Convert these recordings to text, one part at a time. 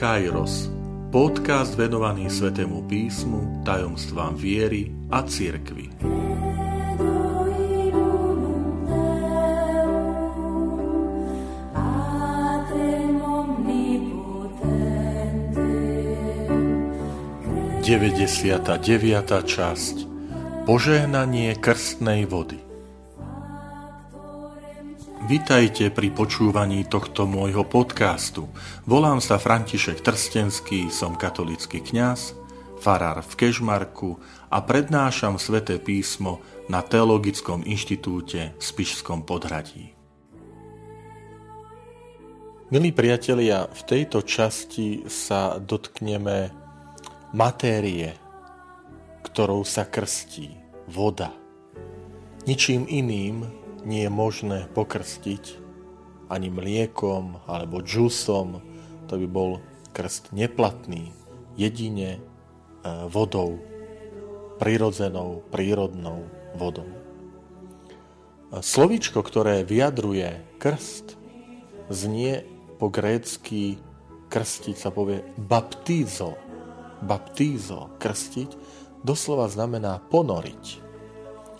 Kairos, podcast venovaný Svetému písmu, tajomstvám viery a cirkvi. Deväťdesiata deviata časť. Požehnanie krstnej vody Vitajte pri počúvaní tohto môjho podcastu. Volám sa František Trstenský, som katolický kňaz, farár v Kežmarku a prednášam sväté písmo na Teologickom inštitúte v Spišskom podhradí. Milí priatelia, v tejto časti sa dotkneme matérie, ktorou sa krstí voda. Ničím iným nie je možné pokrstiť ani mliekom alebo džusom, to by bol krst neplatný, jedine e, vodou, prirodzenou, prírodnou vodou. Slovičko, ktoré vyjadruje krst, znie po grécky krstiť sa povie baptízo. Baptízo, krstiť, doslova znamená ponoriť.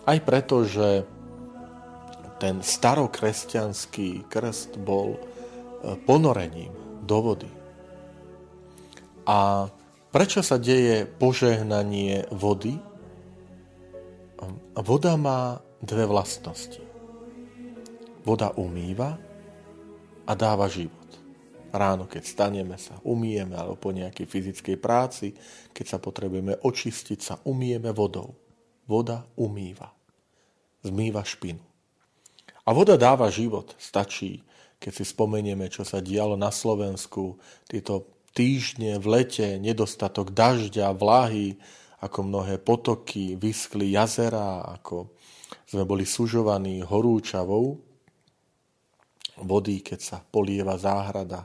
Aj preto, že ten starokresťanský krst bol e, ponorením do vody. A prečo sa deje požehnanie vody? Voda má dve vlastnosti. Voda umýva a dáva život. Ráno, keď staneme sa, umieme, alebo po nejakej fyzickej práci, keď sa potrebujeme očistiť, sa umieme vodou. Voda umýva. Zmýva špinu. A voda dáva život. Stačí, keď si spomenieme, čo sa dialo na Slovensku, tieto týždne v lete, nedostatok dažďa, vlahy, ako mnohé potoky, vyskli jazera, ako sme boli sužovaní horúčavou vody, keď sa polieva záhrada,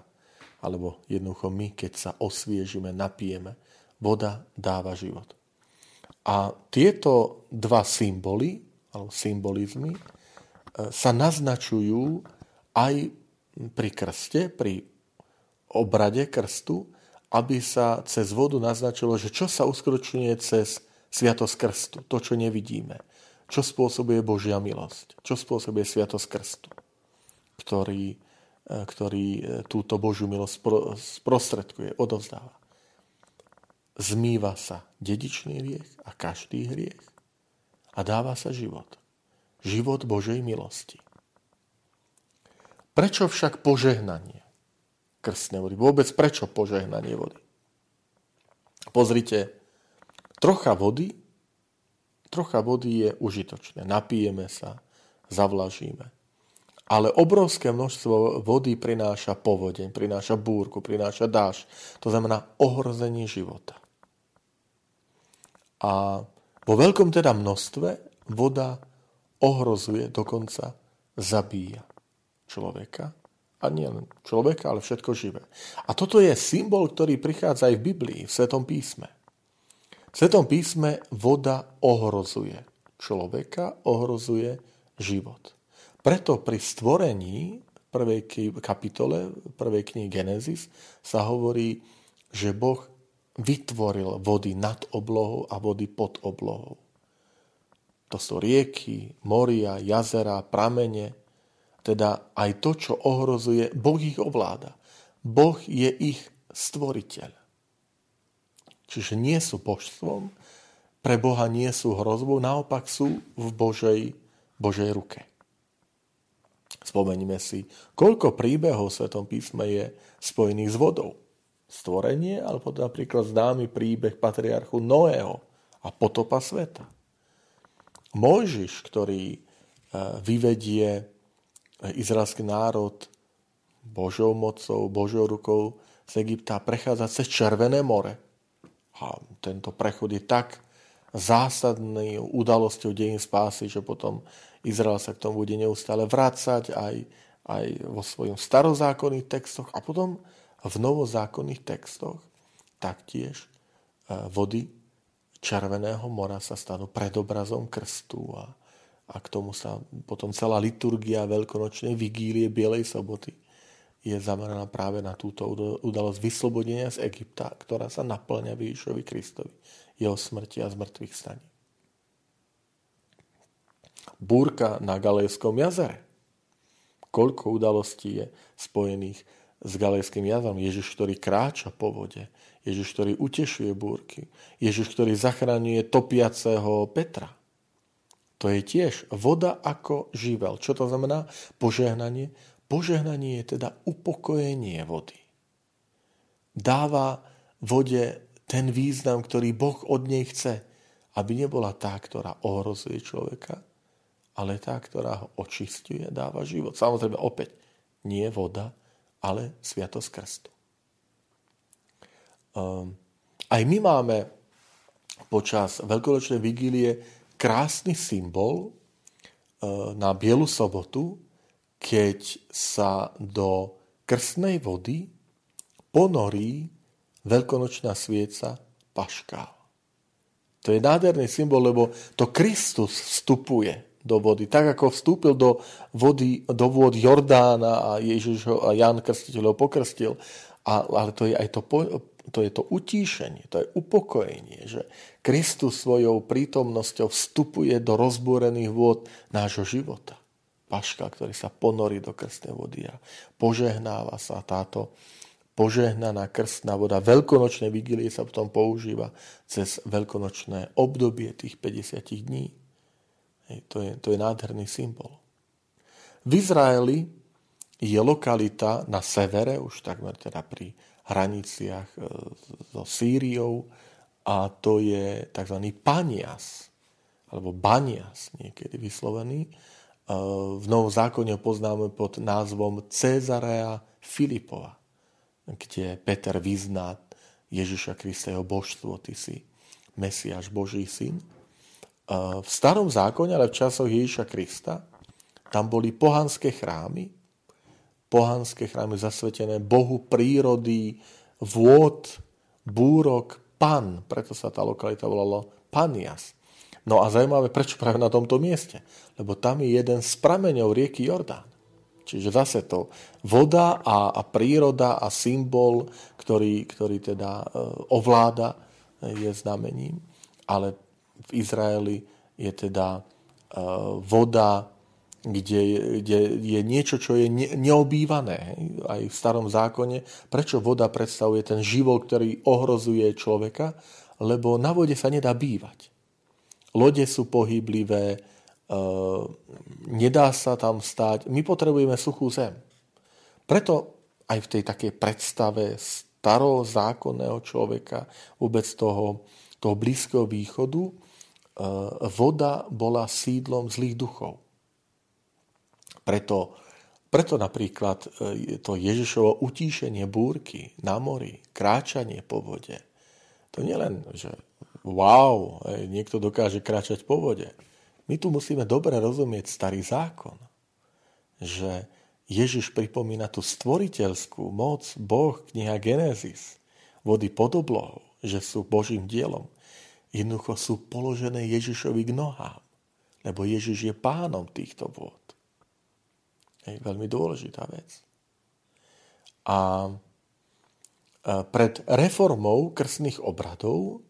alebo jednoducho my, keď sa osviežime, napijeme. Voda dáva život. A tieto dva symboly, alebo symbolizmy, sa naznačujú aj pri krste, pri obrade krstu, aby sa cez vodu naznačilo, že čo sa uskutočňuje cez sviatosť krstu, to, čo nevidíme. Čo spôsobuje Božia milosť, čo spôsobuje sviatosť krstu, ktorý, e, ktorý e, túto Božiu milosť sprostredkuje, odovzdáva. Zmýva sa dedičný hriech a každý hriech a dáva sa život život Božej milosti. Prečo však požehnanie krstnej vody? Vôbec prečo požehnanie vody? Pozrite, trocha vody, trocha vody je užitočné. Napijeme sa, zavlažíme. Ale obrovské množstvo vody prináša povodeň, prináša búrku, prináša dáž. To znamená ohrozenie života. A vo veľkom teda množstve voda ohrozuje, dokonca zabíja človeka. A nie len človeka, ale všetko živé. A toto je symbol, ktorý prichádza aj v Biblii, v Svetom písme. V Svetom písme voda ohrozuje človeka, ohrozuje život. Preto pri stvorení prvej kapitole, prvej knihy Genesis sa hovorí, že Boh vytvoril vody nad oblohou a vody pod oblohou. To sú rieky, moria, jazera, pramene. Teda aj to, čo ohrozuje, Boh ich ovláda. Boh je ich stvoriteľ. Čiže nie sú božstvom, pre Boha nie sú hrozbou, naopak sú v Božej, Božej ruke. Spomeňme si, koľko príbehov v Svetom písme je spojených s vodou. Stvorenie, alebo napríklad známy príbeh patriarchu Noého a potopa sveta. Mojžiš, ktorý e, vyvedie e, izraelský národ Božou mocou, Božou rukou z Egypta prechádza cez Červené more. A tento prechod je tak zásadný udalosťou dejín spásy, že potom Izrael sa k tomu bude neustále vrácať aj, aj vo svojom starozákonných textoch a potom v novozákonných textoch taktiež e, vody Červeného mora sa stanú predobrazom krstu a, a k tomu sa potom celá liturgia veľkonočnej vigílie Bielej soboty je zameraná práve na túto udalosť vyslobodenia z Egypta, ktorá sa naplňa Ježišovi Kristovi, jeho smrti a zmrtvých staní. Búrka na Galejskom jazere. Koľko udalostí je spojených s Galejským jazerom. Ježiš, ktorý kráča po vode. Ježiš, ktorý utešuje búrky. Ježiš, ktorý zachraňuje topiaceho Petra. To je tiež voda ako živel. Čo to znamená? Požehnanie. Požehnanie je teda upokojenie vody. Dáva vode ten význam, ktorý Boh od nej chce, aby nebola tá, ktorá ohrozuje človeka, ale tá, ktorá ho očistuje, dáva život. Samozrejme, opäť, nie voda, ale Sviatosť Krstu. Um, aj my máme počas veľkonočnej vigílie krásny symbol uh, na Bielu sobotu, keď sa do krstnej vody ponorí veľkonočná svieca paškál. To je nádherný symbol, lebo to Kristus vstupuje do vody. Tak ako vstúpil do vody, do vôd Jordána a Ježiš ho, a Jan Krstiteľ ho pokrstil, a, ale to je aj to, to, je to utíšenie, to je upokojenie, že Kristus svojou prítomnosťou vstupuje do rozbúrených vôd nášho života paška, ktorý sa ponorí do krstnej vody a požehnáva sa táto požehnaná krstná voda. Veľkonočné vigilie sa potom používa cez veľkonočné obdobie tých 50 dní. Hej, to, je, to je nádherný symbol. V Izraeli je lokalita na severe, už takmer teda pri hraniciach e, so Sýriou, a to je tzv. Panias, alebo Banias niekedy vyslovený. V Novom zákone ho poznáme pod názvom Cezarea Filipova, kde Peter vyzná Ježiša Krista jeho božstvo, ty si Mesiáš, Boží syn. V starom zákone, ale v časoch Ježiša Krista, tam boli pohanské chrámy, pohanské chrámy zasvetené Bohu prírody, vôd, búrok, pan, preto sa tá lokalita volala Panias. No a zaujímavé, prečo práve na tomto mieste? Lebo tam je jeden z prameňov rieky Jordán. Čiže zase to voda a, a príroda a symbol, ktorý, ktorý teda e, ovláda, je znamením. Ale v Izraeli je teda e, voda, kde, kde je niečo, čo je ne, neobývané. Aj v starom zákone. Prečo voda predstavuje ten život, ktorý ohrozuje človeka? Lebo na vode sa nedá bývať lode sú pohyblivé, e, nedá sa tam stáť. My potrebujeme suchú zem. Preto aj v tej takej predstave starozákonného človeka, vôbec toho, toho Blízkeho východu, e, voda bola sídlom zlých duchov. Preto, preto napríklad e, to Ježišovo utíšenie búrky na mori, kráčanie po vode, to nielen, že wow, niekto dokáže kráčať po vode. My tu musíme dobre rozumieť starý zákon, že Ježiš pripomína tú stvoriteľskú moc, Boh, kniha Genesis, vody pod oblohou, že sú Božím dielom. Jednoducho sú položené Ježišovi k nohám, lebo Ježiš je pánom týchto vôd. Je veľmi dôležitá vec. A pred reformou krstných obradov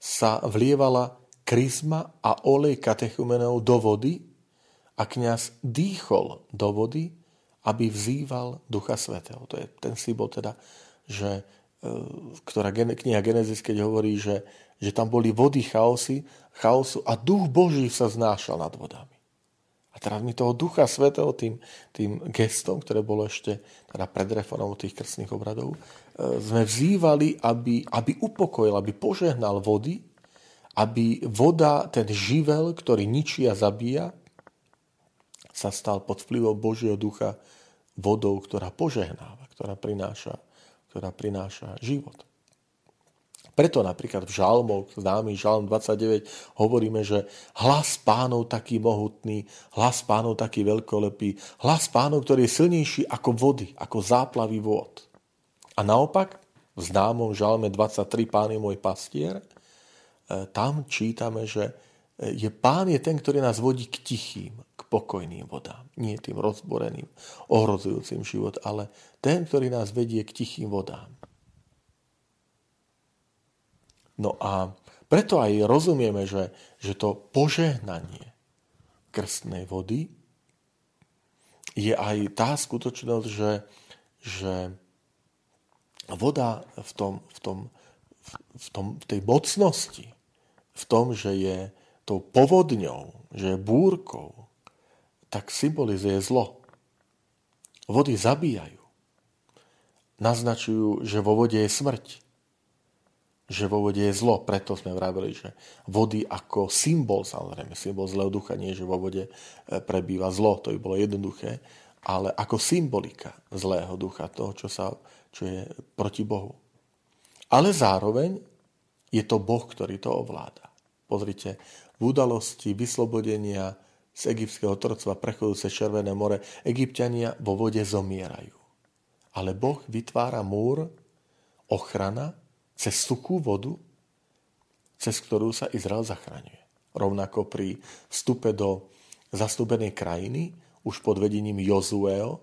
sa vlievala kryzma a olej katechumenov do vody a kňaz dýchol do vody, aby vzýval Ducha Svetého. To je ten symbol teda, že, e, ktorá kniha Genesis, keď hovorí, že, že tam boli vody chaosy, chaosu a Duch Boží sa znášal nad vodami. A teraz my toho Ducha Svetého tým, tým gestom, ktoré bolo ešte teda pred reformou tých krstných obradov, e, sme vzývali, aby, aby upokojil, aby požehnal vody, aby voda, ten živel, ktorý ničí a zabíja, sa stal pod vplyvom Božieho ducha vodou, ktorá požehnáva, ktorá prináša, ktorá prináša život. Preto napríklad v žalmoch, známy žalm 29, hovoríme, že hlas pánov taký mohutný, hlas pánov taký veľkolepý, hlas pánov, ktorý je silnejší ako vody, ako záplavy vôd. A naopak, v známom žalme 23, pán je môj pastier, e, tam čítame, že e, je pán je ten, ktorý nás vodí k tichým, k pokojným vodám. Nie tým rozboreným, ohrozujúcim život, ale ten, ktorý nás vedie k tichým vodám. No a preto aj rozumieme, že, že to požehnanie krstnej vody je aj tá skutočnosť, že, že voda v, tom, v, tom, v, tom, v tej mocnosti, v tom, že je tou povodňou, že je búrkou, tak symbolizuje zlo. Vody zabíjajú. Naznačujú, že vo vode je smrť. Že vo vode je zlo. Preto sme vravili, že vody ako symbol, samozrejme, symbol zlého ducha, nie že vo vode e, prebýva zlo, to by bolo jednoduché, ale ako symbolika zlého ducha, toho, čo, sa, čo je proti Bohu. Ale zároveň je to Boh, ktorý to ovláda. Pozrite, v udalosti vyslobodenia z egyptského otroctva prechodu cez Červené more egyptiania vo vode zomierajú. Ale Boh vytvára múr, ochrana cez suchú vodu, cez ktorú sa Izrael zachraňuje. Rovnako pri vstupe do zastúbenej krajiny, už pod vedením Jozueo,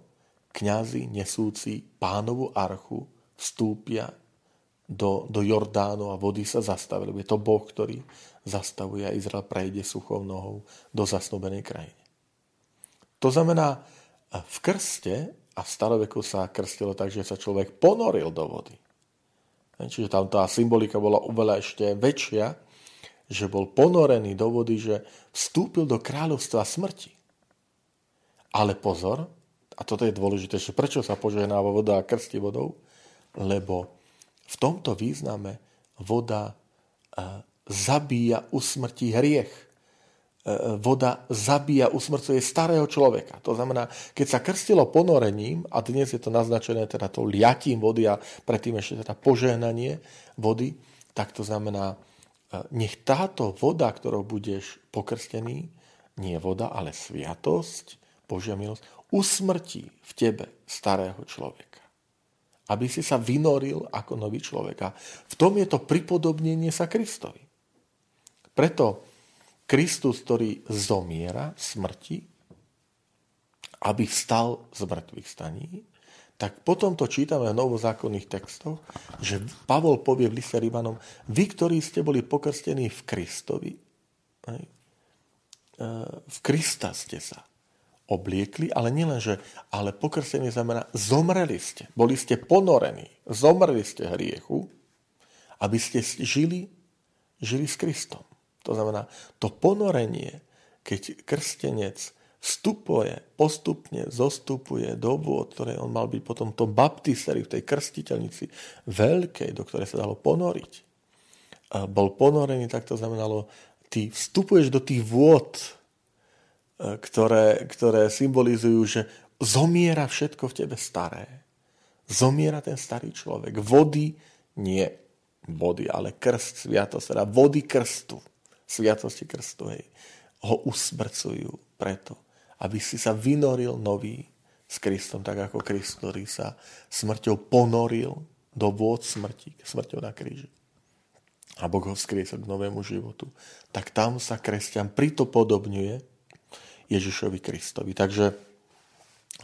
kňazi nesúci pánovu archu vstúpia do, do Jordánu a vody sa zastavili. Je to Boh, ktorý zastavuje a Izrael prejde suchou nohou do zasnúbenej krajiny. To znamená, v krste a v staroveku sa krstilo tak, že sa človek ponoril do vody. Čiže tam tá symbolika bola oveľa ešte väčšia, že bol ponorený do vody, že vstúpil do kráľovstva smrti. Ale pozor, a toto je dôležité, že prečo sa požehnáva voda a krsti vodou? Lebo v tomto význame voda eh, zabíja, usmrtí hriech. E, voda zabíja, usmrcuje starého človeka. To znamená, keď sa krstilo ponorením, a dnes je to naznačené teda tou liatím vody a predtým ešte teda požehnanie vody, tak to znamená, e, nech táto voda, ktorou budeš pokrstený, nie voda, ale sviatosť, Božia milosť, usmrtí v tebe starého človeka. Aby si sa vynoril ako nový človek. A v tom je to pripodobnenie sa Kristovi. Preto Kristus, ktorý zomiera smrti, aby vstal z mŕtvych staní, tak potom to čítame v novozákonných textoch, že Pavol povie v liste Rímanom, vy, ktorí ste boli pokrstení v Kristovi, e, v Krista ste sa obliekli, ale nielen, že ale pokrstenie znamená, zomreli ste, boli ste ponorení, zomreli ste hriechu, aby ste žili, žili s Kristom. To znamená, to ponorenie, keď krstenec vstupuje, postupne zostupuje do vôd, ktoré on mal byť potom to baptistery v tej krstiteľnici veľkej, do ktorej sa dalo ponoriť. A bol ponorený, tak to znamenalo, ty vstupuješ do tých vôd, e, ktoré, ktoré symbolizujú, že zomiera všetko v tebe staré. Zomiera ten starý človek. Vody, nie vody, ale krst, sviatosť, teda vody krstu sviatosti krstovej ho usmrcujú preto, aby si sa vynoril nový s Kristom, tak ako Krist, ktorý sa smrťou ponoril do vôd smrti, smrťou na kríži. A Boh ho vzkriesol k novému životu. Tak tam sa kresťan pritopodobňuje Ježišovi Kristovi. Takže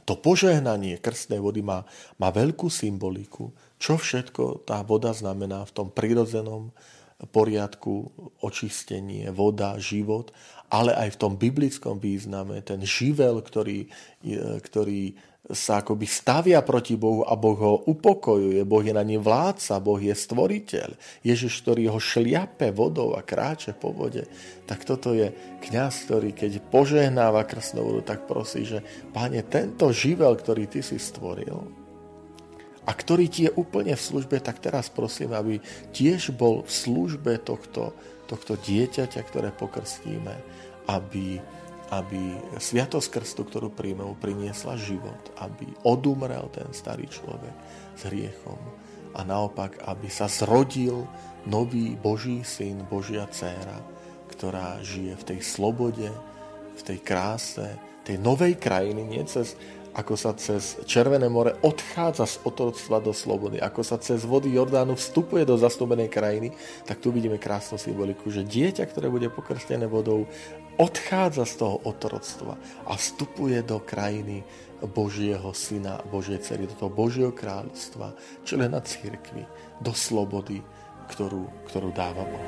to požehnanie krstnej vody má, má veľkú symboliku, čo všetko tá voda znamená v tom prirodzenom poriadku, očistenie, voda, život, ale aj v tom biblickom význame, ten živel, ktorý, ktorý sa akoby stavia proti Bohu a Boh ho upokojuje. Boh je na ním vládca, Boh je stvoriteľ. Ježiš, ktorý ho šliape vodou a kráče po vode. Tak toto je kňaz, ktorý keď požehnáva krstnú vodu, tak prosí, že páne, tento živel, ktorý ty si stvoril, a ktorý ti je úplne v službe, tak teraz prosím, aby tiež bol v službe tohto, tohto dieťaťa, ktoré pokrstíme, aby, aby sviatosť krstu, ktorú príjmeme, priniesla život, aby odumrel ten starý človek s hriechom a naopak, aby sa zrodil nový Boží syn, Božia dcéra, ktorá žije v tej slobode, v tej kráse, tej novej krajiny, nie cez ako sa cez Červené more odchádza z otroctva do slobody, ako sa cez vody Jordánu vstupuje do zastúbenej krajiny, tak tu vidíme krásnu symboliku, že dieťa, ktoré bude pokrstené vodou, odchádza z toho otroctva a vstupuje do krajiny Božieho syna, Božej cery, do toho Božieho kráľstva, člena církvy, do slobody, ktorú, ktorú dáva Boh.